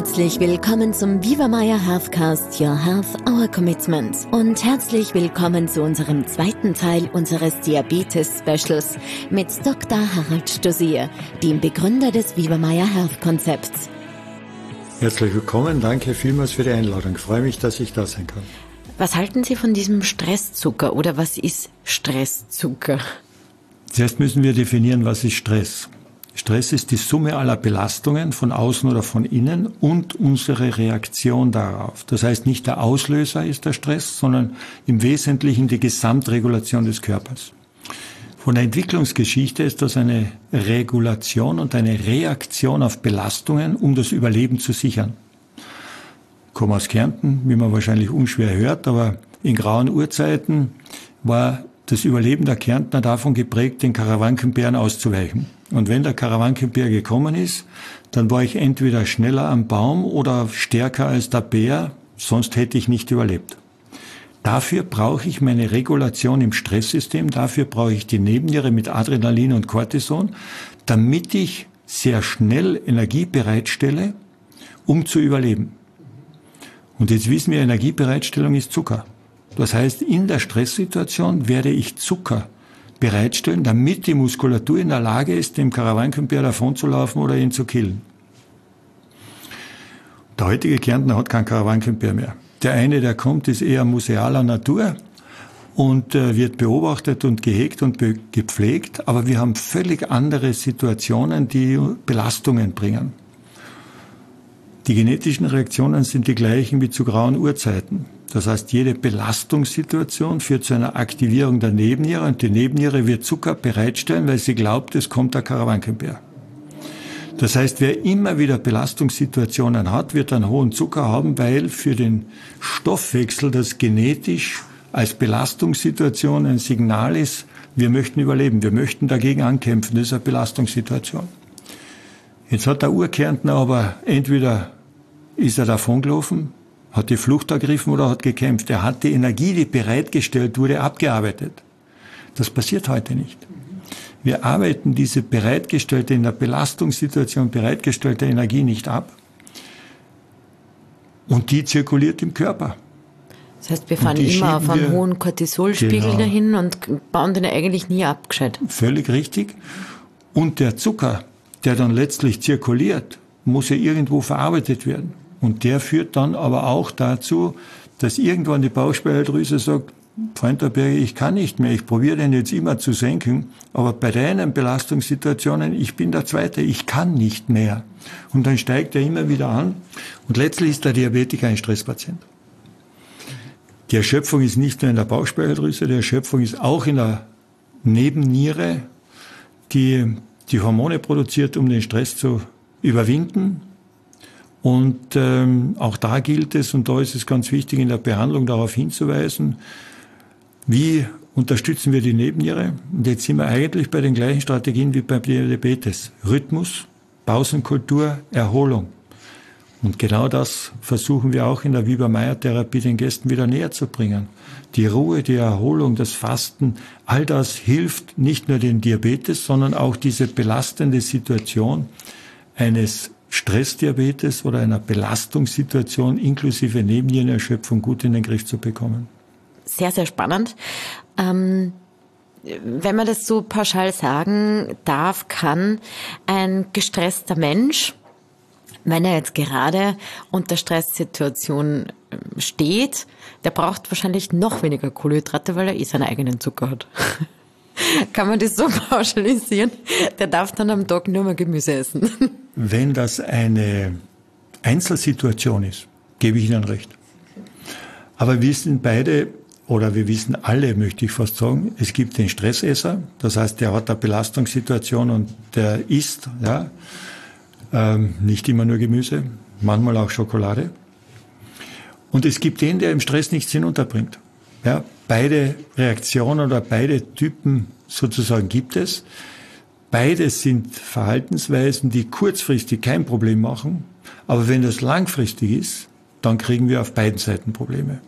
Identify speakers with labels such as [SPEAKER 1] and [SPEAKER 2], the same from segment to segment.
[SPEAKER 1] herzlich willkommen zum Maya Healthcast Your Health, Our Commitment. Und herzlich willkommen zu unserem zweiten Teil unseres Diabetes-Specials mit Dr. Harald Stosier, dem Begründer des Maya Health Konzepts.
[SPEAKER 2] Herzlich willkommen, danke vielmals für die Einladung. Ich freue mich, dass ich da sein kann.
[SPEAKER 1] Was halten Sie von diesem Stresszucker oder was ist Stresszucker?
[SPEAKER 2] Zuerst müssen wir definieren, was ist Stress. Stress ist die Summe aller Belastungen von außen oder von innen und unsere Reaktion darauf. Das heißt, nicht der Auslöser ist der Stress, sondern im Wesentlichen die Gesamtregulation des Körpers. Von der Entwicklungsgeschichte ist das eine Regulation und eine Reaktion auf Belastungen, um das Überleben zu sichern. Ich komme aus Kärnten, wie man wahrscheinlich unschwer hört, aber in grauen Urzeiten war das Überleben der Kärntner davon geprägt, den Karawankenbären auszuweichen. Und wenn der Karawankenbär gekommen ist, dann war ich entweder schneller am Baum oder stärker als der Bär, sonst hätte ich nicht überlebt. Dafür brauche ich meine Regulation im Stresssystem, dafür brauche ich die Nebenniere mit Adrenalin und Cortison, damit ich sehr schnell Energie bereitstelle, um zu überleben. Und jetzt wissen wir, Energiebereitstellung ist Zucker. Das heißt, in der Stresssituation werde ich Zucker bereitstellen, damit die Muskulatur in der Lage ist, dem Karawankenbär davonzulaufen oder ihn zu killen. Der heutige Kärntner hat keinen Karawankenbär mehr. Der eine, der kommt, ist eher musealer Natur und äh, wird beobachtet und gehegt und gepflegt, aber wir haben völlig andere Situationen, die Belastungen bringen. Die genetischen Reaktionen sind die gleichen wie zu grauen Urzeiten. Das heißt, jede Belastungssituation führt zu einer Aktivierung der Nebenniere und die Nebenniere wird Zucker bereitstellen, weil sie glaubt, es kommt der Karawankenbär. Das heißt, wer immer wieder Belastungssituationen hat, wird einen hohen Zucker haben, weil für den Stoffwechsel das genetisch als Belastungssituation ein Signal ist, wir möchten überleben, wir möchten dagegen ankämpfen, das ist eine Belastungssituation. Jetzt hat der Urkärntner aber entweder ist er davongelaufen, hat die Flucht ergriffen oder hat gekämpft. Er hat die Energie, die bereitgestellt wurde, abgearbeitet. Das passiert heute nicht. Wir arbeiten diese bereitgestellte, in der Belastungssituation bereitgestellte Energie nicht ab. Und die zirkuliert im Körper.
[SPEAKER 1] Das heißt, wir fahren immer auf einen hohen Cortisolspiegel genau. dahin und bauen den eigentlich nie abgescheit.
[SPEAKER 2] Völlig richtig. Und der Zucker, der dann letztlich zirkuliert, muss ja irgendwo verarbeitet werden. Und der führt dann aber auch dazu, dass irgendwann die Bauchspeicheldrüse sagt, Freund der Berge, ich kann nicht mehr, ich probiere den jetzt immer zu senken, aber bei deinen Belastungssituationen, ich bin der Zweite, ich kann nicht mehr. Und dann steigt er immer wieder an und letztlich ist der Diabetiker ein Stresspatient. Die Erschöpfung ist nicht nur in der Bauchspeicheldrüse, die Erschöpfung ist auch in der Nebenniere, die die Hormone produziert, um den Stress zu überwinden. Und ähm, auch da gilt es, und da ist es ganz wichtig, in der Behandlung darauf hinzuweisen, wie unterstützen wir die Nebenniere. Und jetzt sind wir eigentlich bei den gleichen Strategien wie beim Diabetes. Rhythmus, Pausenkultur, Erholung. Und genau das versuchen wir auch in der Wieber-Meyer-Therapie den Gästen wieder näher zu bringen. Die Ruhe, die Erholung, das Fasten, all das hilft nicht nur den Diabetes, sondern auch diese belastende Situation eines Stressdiabetes oder einer Belastungssituation inklusive Nebennierenerschöpfung gut in den Griff zu bekommen.
[SPEAKER 1] Sehr, sehr spannend. Ähm, wenn man das so pauschal sagen darf, kann ein gestresster Mensch, wenn er jetzt gerade unter Stresssituation ähm, steht, der braucht wahrscheinlich noch weniger Kohlenhydrate, weil er eh seinen eigenen Zucker hat. Kann man das so pauschalisieren? Der darf dann am Tag nur mal Gemüse essen.
[SPEAKER 2] Wenn das eine Einzelsituation ist, gebe ich Ihnen recht. Aber wir wissen beide, oder wir wissen alle, möchte ich fast sagen, es gibt den Stressesser, das heißt, der hat eine Belastungssituation und der isst, ja, ähm, nicht immer nur Gemüse, manchmal auch Schokolade. Und es gibt den, der im Stress nichts hinunterbringt. Ja, beide Reaktionen oder beide Typen sozusagen gibt es. Beides sind Verhaltensweisen, die kurzfristig kein Problem machen. Aber wenn das langfristig ist, dann kriegen wir auf beiden Seiten Probleme.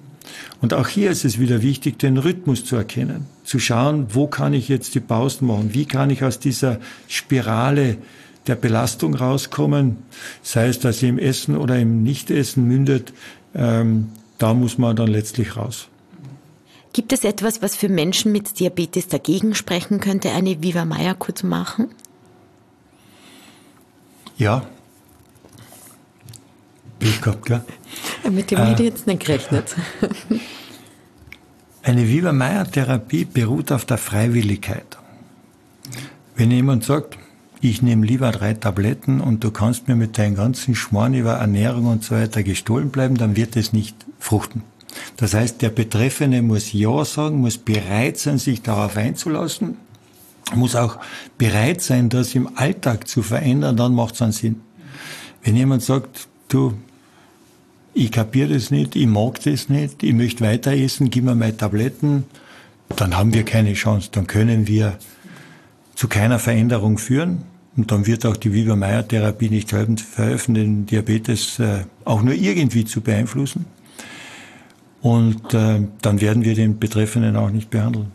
[SPEAKER 2] Und auch hier ist es wieder wichtig, den Rhythmus zu erkennen, zu schauen, wo kann ich jetzt die Pausen machen, wie kann ich aus dieser Spirale der Belastung rauskommen, sei es, dass sie im Essen oder im Nichtessen mündet, ähm, da muss man dann letztlich raus.
[SPEAKER 1] Gibt es etwas, was für Menschen mit Diabetes dagegen sprechen könnte, eine Viva Meier kur zu machen?
[SPEAKER 2] Ja. Ich gehabt, gell?
[SPEAKER 1] Mit dem äh, hätte ich jetzt nicht gerechnet.
[SPEAKER 2] Eine Viva Meier Therapie beruht auf der Freiwilligkeit. Wenn jemand sagt, ich nehme lieber drei Tabletten und du kannst mir mit deinen ganzen Schmarrn über Ernährung und so weiter gestohlen bleiben, dann wird es nicht fruchten. Das heißt, der Betreffende muss Ja sagen, muss bereit sein, sich darauf einzulassen, muss auch bereit sein, das im Alltag zu verändern, dann macht es einen Sinn. Wenn jemand sagt, du, ich kapiere das nicht, ich mag das nicht, ich möchte weiter essen, gib mir meine Tabletten, dann haben wir keine Chance, dann können wir zu keiner Veränderung führen. Und dann wird auch die Weber-Meyer-Therapie nicht helfen, den Diabetes äh, auch nur irgendwie zu beeinflussen. Und äh, dann werden wir den Betreffenden auch nicht behandeln.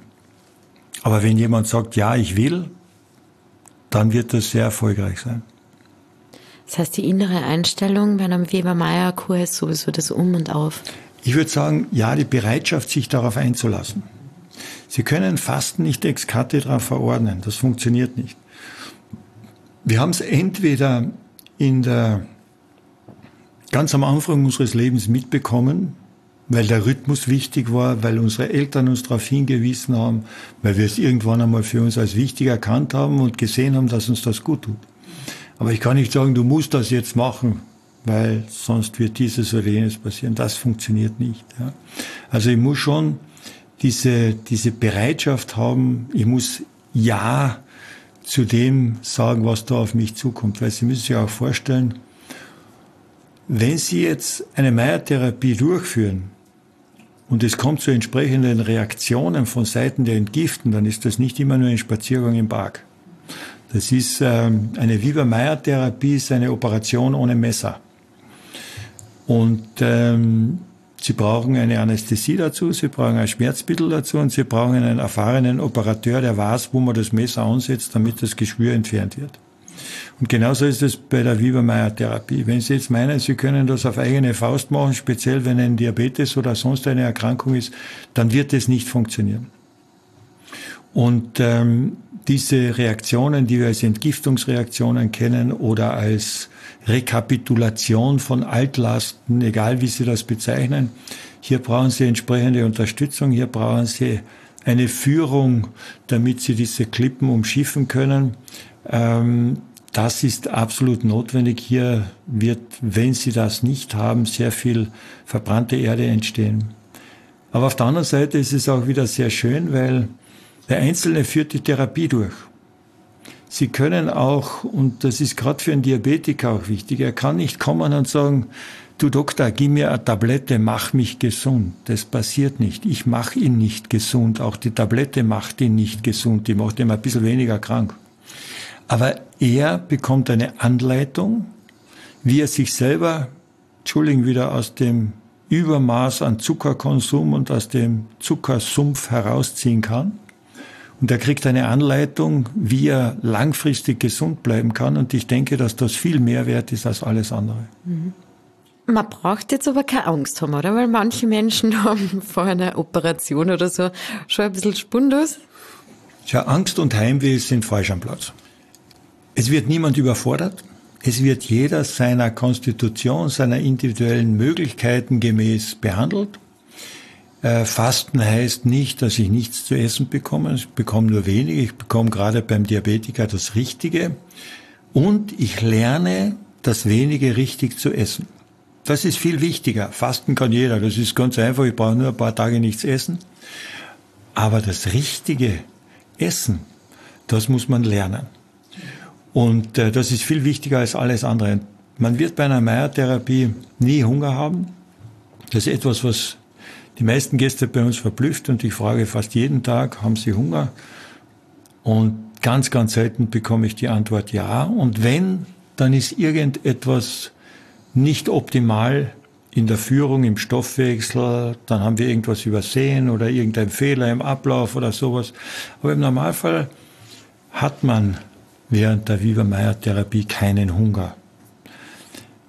[SPEAKER 2] Aber wenn jemand sagt, ja, ich will, dann wird das sehr erfolgreich sein.
[SPEAKER 1] Das heißt, die innere Einstellung bei einem Weber-Meyer-Kur ist sowieso das Um und Auf.
[SPEAKER 2] Ich würde sagen, ja, die Bereitschaft, sich darauf einzulassen. Sie können Fasten nicht ex cathedra verordnen. Das funktioniert nicht. Wir haben es entweder in der, ganz am Anfang unseres Lebens mitbekommen, weil der Rhythmus wichtig war, weil unsere Eltern uns darauf hingewiesen haben, weil wir es irgendwann einmal für uns als wichtig erkannt haben und gesehen haben, dass uns das gut tut. Aber ich kann nicht sagen, du musst das jetzt machen, weil sonst wird dieses oder jenes passieren. Das funktioniert nicht. Ja. Also ich muss schon diese, diese Bereitschaft haben, ich muss Ja zu dem sagen, was da auf mich zukommt. Weil Sie müssen sich auch vorstellen, wenn Sie jetzt eine Meiertherapie durchführen und es kommt zu entsprechenden Reaktionen von Seiten der Entgiften, dann ist das nicht immer nur ein Spaziergang im Park. Das ist ähm, eine Viva-Meyer-Therapie, ist eine Operation ohne Messer. Und ähm, Sie brauchen eine Anästhesie dazu, Sie brauchen ein Schmerzmittel dazu und Sie brauchen einen erfahrenen Operateur, der weiß, wo man das Messer ansetzt, damit das Geschwür entfernt wird. Und genauso ist es bei der Wiebermeier-Therapie. Wenn Sie jetzt meinen, Sie können das auf eigene Faust machen, speziell wenn ein Diabetes oder sonst eine Erkrankung ist, dann wird es nicht funktionieren. Und ähm, diese Reaktionen, die wir als Entgiftungsreaktionen kennen oder als Rekapitulation von Altlasten, egal wie Sie das bezeichnen. Hier brauchen Sie entsprechende Unterstützung, hier brauchen Sie eine Führung, damit Sie diese Klippen umschiffen können. Ähm, das ist absolut notwendig. Hier wird, wenn Sie das nicht haben, sehr viel verbrannte Erde entstehen. Aber auf der anderen Seite ist es auch wieder sehr schön, weil der Einzelne führt die Therapie durch. Sie können auch, und das ist gerade für einen Diabetiker auch wichtig, er kann nicht kommen und sagen, du Doktor, gib mir eine Tablette, mach mich gesund. Das passiert nicht. Ich mache ihn nicht gesund. Auch die Tablette macht ihn nicht gesund. Die macht ihn ein bisschen weniger krank. Aber er bekommt eine Anleitung, wie er sich selber, Entschuldigung, wieder aus dem Übermaß an Zuckerkonsum und aus dem Zuckersumpf herausziehen kann. Und er kriegt eine Anleitung, wie er langfristig gesund bleiben kann. Und ich denke, dass das viel mehr wert ist als alles andere.
[SPEAKER 1] Mhm. Man braucht jetzt aber keine Angst haben, oder? Weil manche Menschen haben vor einer Operation oder so schon ein bisschen Spundus.
[SPEAKER 2] Ja, Angst und Heimweh sind falsch am Platz. Es wird niemand überfordert. Es wird jeder seiner Konstitution, seiner individuellen Möglichkeiten gemäß behandelt. Äh, Fasten heißt nicht, dass ich nichts zu essen bekomme. Ich bekomme nur wenig. Ich bekomme gerade beim Diabetiker das Richtige. Und ich lerne, das wenige richtig zu essen. Das ist viel wichtiger. Fasten kann jeder. Das ist ganz einfach. Ich brauche nur ein paar Tage nichts essen. Aber das richtige Essen, das muss man lernen. Und äh, das ist viel wichtiger als alles andere. Man wird bei einer Meiertherapie nie Hunger haben. Das ist etwas, was die meisten Gäste bei uns verblüfft und ich frage fast jeden Tag, haben Sie Hunger? Und ganz, ganz selten bekomme ich die Antwort ja. Und wenn, dann ist irgendetwas nicht optimal in der Führung, im Stoffwechsel, dann haben wir irgendwas übersehen oder irgendein Fehler im Ablauf oder sowas. Aber im Normalfall hat man während der Viva-Meyer-Therapie keinen Hunger.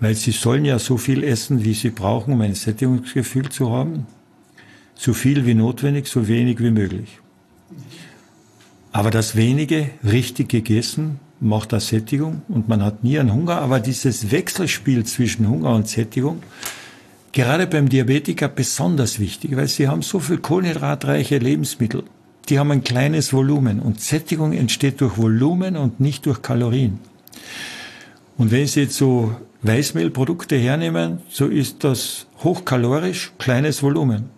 [SPEAKER 2] Weil sie sollen ja so viel essen, wie sie brauchen, um ein Sättigungsgefühl zu haben. So viel wie notwendig, so wenig wie möglich. Aber das wenige richtig gegessen macht eine Sättigung und man hat nie einen Hunger. Aber dieses Wechselspiel zwischen Hunger und Sättigung, gerade beim Diabetiker besonders wichtig, weil sie haben so viel kohlenhydratreiche Lebensmittel. Die haben ein kleines Volumen und Sättigung entsteht durch Volumen und nicht durch Kalorien. Und wenn Sie jetzt so Weißmehlprodukte hernehmen, so ist das hochkalorisch, kleines Volumen.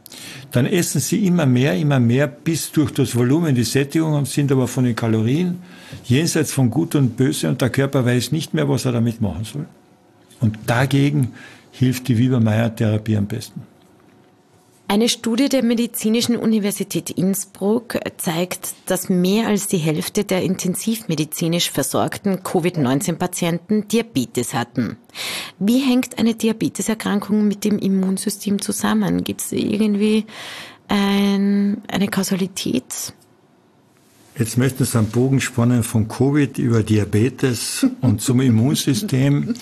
[SPEAKER 2] Dann essen Sie immer mehr, immer mehr, bis durch das Volumen die Sättigung haben, sind aber von den Kalorien jenseits von Gut und Böse und der Körper weiß nicht mehr, was er damit machen soll. Und dagegen hilft die Wieber-Meyer-Therapie am besten.
[SPEAKER 1] Eine Studie der Medizinischen Universität Innsbruck zeigt, dass mehr als die Hälfte der intensivmedizinisch versorgten Covid-19-Patienten Diabetes hatten. Wie hängt eine Diabeteserkrankung mit dem Immunsystem zusammen? Gibt es irgendwie ein, eine Kausalität?
[SPEAKER 2] Jetzt möchten Sie einen Bogen spannen von Covid über Diabetes und zum Immunsystem.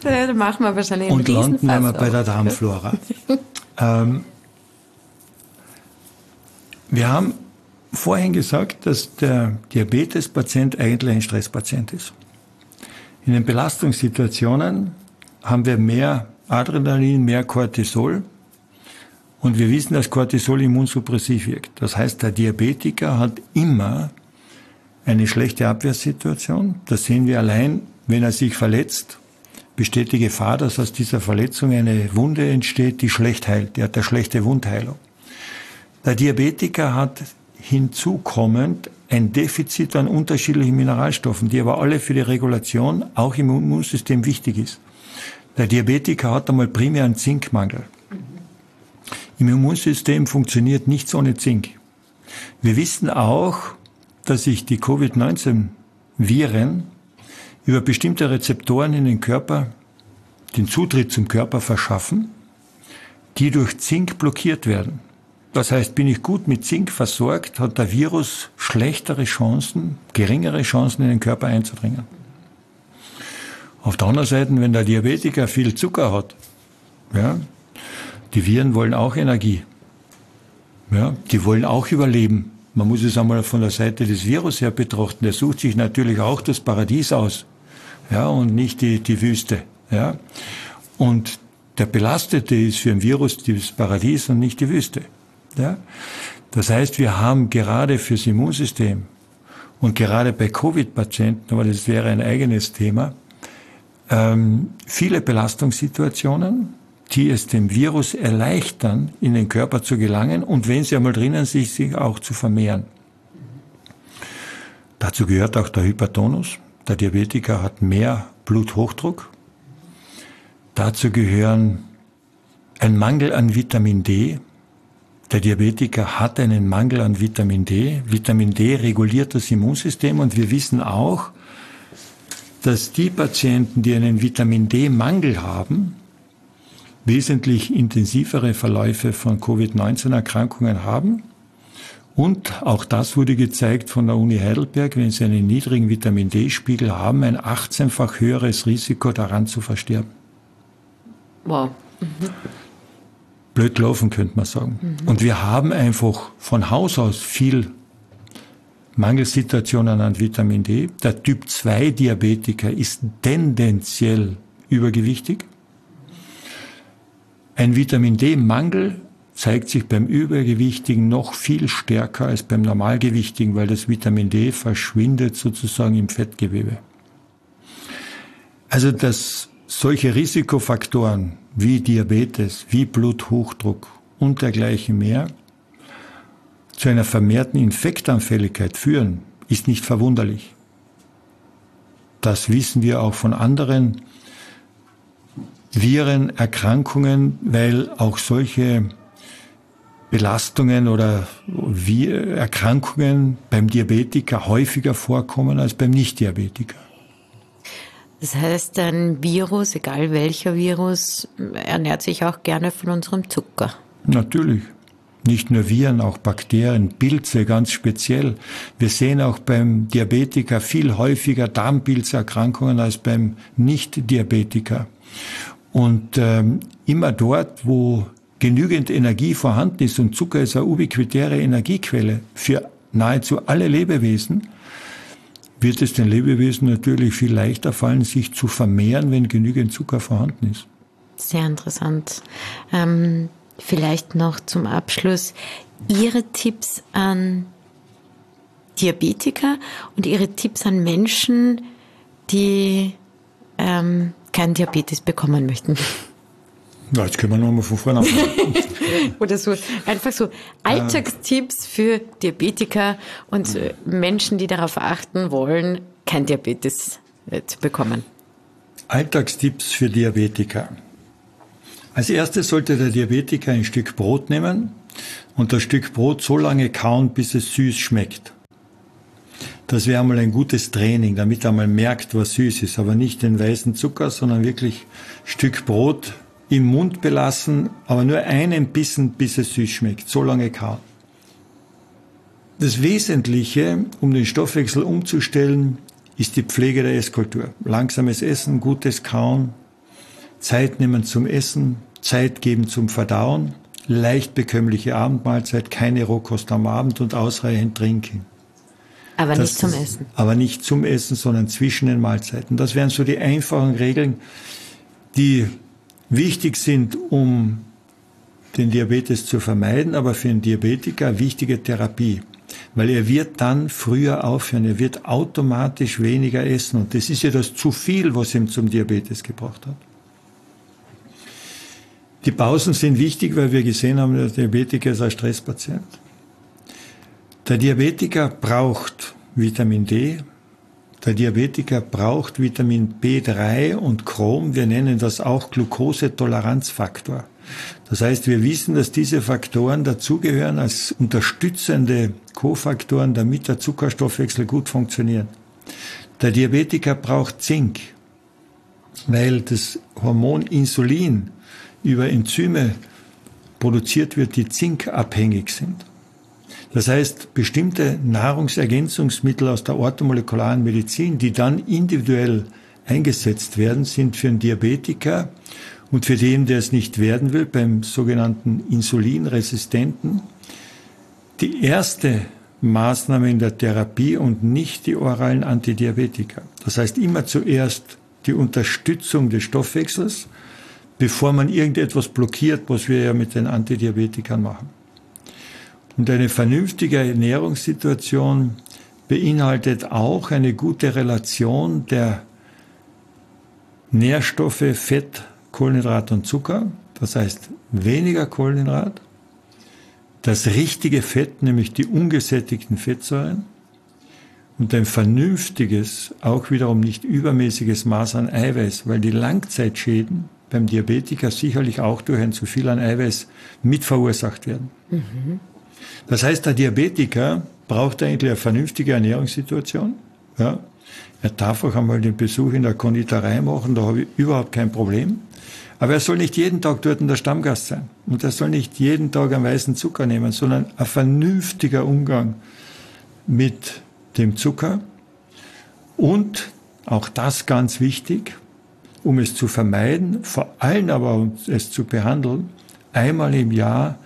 [SPEAKER 1] Da machen wir wahrscheinlich
[SPEAKER 2] einen Und landen wir bei der Darmflora. ähm, wir haben vorhin gesagt, dass der Diabetespatient eigentlich ein Stresspatient ist. In den Belastungssituationen haben wir mehr Adrenalin, mehr Cortisol. Und wir wissen, dass Cortisol immunsuppressiv wirkt. Das heißt, der Diabetiker hat immer eine schlechte Abwehrsituation. Das sehen wir allein, wenn er sich verletzt, besteht die Gefahr, dass aus dieser Verletzung eine Wunde entsteht, die schlecht heilt. Die hat eine schlechte Wundheilung. Der Diabetiker hat hinzukommend ein Defizit an unterschiedlichen Mineralstoffen, die aber alle für die Regulation auch im Immunsystem wichtig ist. Der Diabetiker hat einmal primär einen Zinkmangel. Im Immunsystem funktioniert nichts ohne Zink. Wir wissen auch, dass sich die Covid-19-Viren über bestimmte Rezeptoren in den Körper den Zutritt zum Körper verschaffen, die durch Zink blockiert werden. Das heißt, bin ich gut mit Zink versorgt, hat der Virus schlechtere Chancen, geringere Chancen in den Körper einzudringen. Auf der anderen Seite, wenn der Diabetiker viel Zucker hat, ja, die Viren wollen auch Energie. Ja, die wollen auch überleben. Man muss es einmal von der Seite des Virus her betrachten. Der sucht sich natürlich auch das Paradies aus. Ja, und nicht die, die Wüste. Ja. Und der Belastete ist für ein Virus das Paradies und nicht die Wüste. Ja? Das heißt, wir haben gerade fürs Immunsystem und gerade bei Covid-Patienten, aber das wäre ein eigenes Thema, ähm, viele Belastungssituationen, die es dem Virus erleichtern, in den Körper zu gelangen und wenn sie einmal drinnen sind, sich auch zu vermehren. Dazu gehört auch der Hypertonus. Der Diabetiker hat mehr Bluthochdruck. Dazu gehören ein Mangel an Vitamin D, der Diabetiker hat einen Mangel an Vitamin D. Vitamin D reguliert das Immunsystem und wir wissen auch, dass die Patienten, die einen Vitamin D-Mangel haben, wesentlich intensivere Verläufe von Covid-19-Erkrankungen haben. Und auch das wurde gezeigt von der Uni Heidelberg, wenn sie einen niedrigen Vitamin D-Spiegel haben, ein 18-fach höheres Risiko daran zu versterben. Wow. Mhm blöd gelaufen, könnte man sagen. Mhm. Und wir haben einfach von Haus aus viel Mangelsituationen an Vitamin D. Der Typ 2 Diabetiker ist tendenziell übergewichtig. Ein Vitamin D-Mangel zeigt sich beim Übergewichtigen noch viel stärker als beim Normalgewichtigen, weil das Vitamin D verschwindet sozusagen im Fettgewebe. Also das solche Risikofaktoren wie Diabetes, wie Bluthochdruck und dergleichen mehr zu einer vermehrten Infektanfälligkeit führen, ist nicht verwunderlich. Das wissen wir auch von anderen Virenerkrankungen, weil auch solche Belastungen oder Erkrankungen beim Diabetiker häufiger vorkommen als beim Nichtdiabetiker.
[SPEAKER 1] Das heißt, ein Virus, egal welcher Virus, ernährt sich auch gerne von unserem Zucker.
[SPEAKER 2] Natürlich. Nicht nur Viren, auch Bakterien, Pilze ganz speziell. Wir sehen auch beim Diabetiker viel häufiger Darmpilzerkrankungen als beim Nicht-Diabetiker. Und ähm, immer dort, wo genügend Energie vorhanden ist und Zucker ist eine ubiquitäre Energiequelle für nahezu alle Lebewesen, wird es den Lebewesen natürlich viel leichter fallen, sich zu vermehren, wenn genügend Zucker vorhanden ist.
[SPEAKER 1] Sehr interessant. Ähm, vielleicht noch zum Abschluss Ihre Tipps an Diabetiker und Ihre Tipps an Menschen, die ähm, keinen Diabetes bekommen möchten.
[SPEAKER 2] Ja, jetzt können wir nochmal von vorne anfangen.
[SPEAKER 1] Oder so, einfach so Alltagstipps für Diabetiker und Menschen, die darauf achten wollen, kein Diabetes äh, zu bekommen.
[SPEAKER 2] Alltagstipps für Diabetiker. Als erstes sollte der Diabetiker ein Stück Brot nehmen und das Stück Brot so lange kauen, bis es süß schmeckt. Das wäre einmal ein gutes Training, damit er mal merkt, was süß ist, aber nicht den weißen Zucker, sondern wirklich Stück Brot im Mund belassen, aber nur einen Bissen, bis es süß schmeckt. So lange kauen. Das Wesentliche, um den Stoffwechsel umzustellen, ist die Pflege der Esskultur. Langsames Essen, gutes Kauen, Zeit nehmen zum Essen, Zeit geben zum Verdauen, leicht bekömmliche Abendmahlzeit, keine Rohkost am Abend und ausreichend trinken.
[SPEAKER 1] Aber
[SPEAKER 2] Das
[SPEAKER 1] nicht zum Essen.
[SPEAKER 2] Aber nicht zum Essen, sondern zwischen den Mahlzeiten. Das wären so die einfachen Regeln, die wichtig sind, um den Diabetes zu vermeiden, aber für einen Diabetiker wichtige Therapie. Weil er wird dann früher aufhören, er wird automatisch weniger essen. Und das ist ja das zu viel, was ihm zum Diabetes gebracht hat. Die Pausen sind wichtig, weil wir gesehen haben, der Diabetiker ist ein Stresspatient. Der Diabetiker braucht Vitamin D. Der Diabetiker braucht Vitamin B3 und Chrom. Wir nennen das auch Glukosetoleranzfaktor. Das heißt, wir wissen, dass diese Faktoren dazugehören als unterstützende Kofaktoren, damit der Zuckerstoffwechsel gut funktioniert. Der Diabetiker braucht Zink, weil das Hormon Insulin über Enzyme produziert wird, die zinkabhängig sind. Das heißt, bestimmte Nahrungsergänzungsmittel aus der orthomolekularen Medizin, die dann individuell eingesetzt werden, sind für einen Diabetiker und für den, der es nicht werden will, beim sogenannten Insulinresistenten, die erste Maßnahme in der Therapie und nicht die oralen Antidiabetika. Das heißt immer zuerst die Unterstützung des Stoffwechsels, bevor man irgendetwas blockiert, was wir ja mit den Antidiabetikern machen. Und eine vernünftige Ernährungssituation beinhaltet auch eine gute Relation der Nährstoffe Fett, Kohlenhydrat und Zucker. Das heißt weniger Kohlenhydrat, das richtige Fett, nämlich die ungesättigten Fettsäuren und ein vernünftiges, auch wiederum nicht übermäßiges Maß an Eiweiß, weil die Langzeitschäden beim Diabetiker sicherlich auch durch ein zu viel an Eiweiß mit verursacht werden. Das heißt, der Diabetiker braucht eigentlich eine vernünftige Ernährungssituation. Ja. Er darf auch einmal den Besuch in der Konditorei machen, da habe ich überhaupt kein Problem. Aber er soll nicht jeden Tag dort in der Stammgast sein. Und er soll nicht jeden Tag einen weißen Zucker nehmen, sondern ein vernünftiger Umgang mit dem Zucker. Und, auch das ganz wichtig, um es zu vermeiden, vor allem aber um es zu behandeln, einmal im Jahr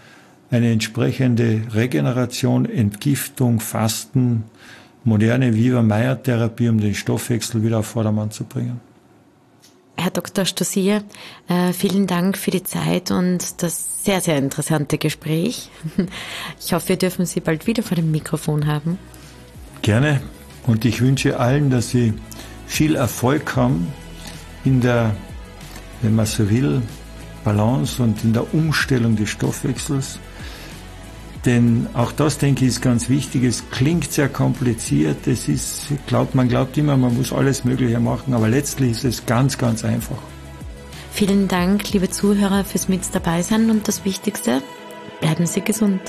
[SPEAKER 2] eine entsprechende Regeneration, Entgiftung, Fasten, moderne Viva-Meyer-Therapie, um den Stoffwechsel wieder auf Vordermann zu bringen.
[SPEAKER 1] Herr Dr. Stossier, äh, vielen Dank für die Zeit und das sehr, sehr interessante Gespräch. Ich hoffe, wir dürfen Sie bald wieder vor dem Mikrofon haben.
[SPEAKER 2] Gerne. Und ich wünsche allen, dass sie viel Erfolg haben in der, wenn man so will, Balance und in der Umstellung des Stoffwechsels. Denn auch das, denke ich, ist ganz wichtig. Es klingt sehr kompliziert. Es ist, glaubt, man glaubt immer, man muss alles Mögliche machen, aber letztlich ist es ganz, ganz einfach.
[SPEAKER 1] Vielen Dank, liebe Zuhörer, fürs Mit dabei sein und das Wichtigste, bleiben Sie gesund.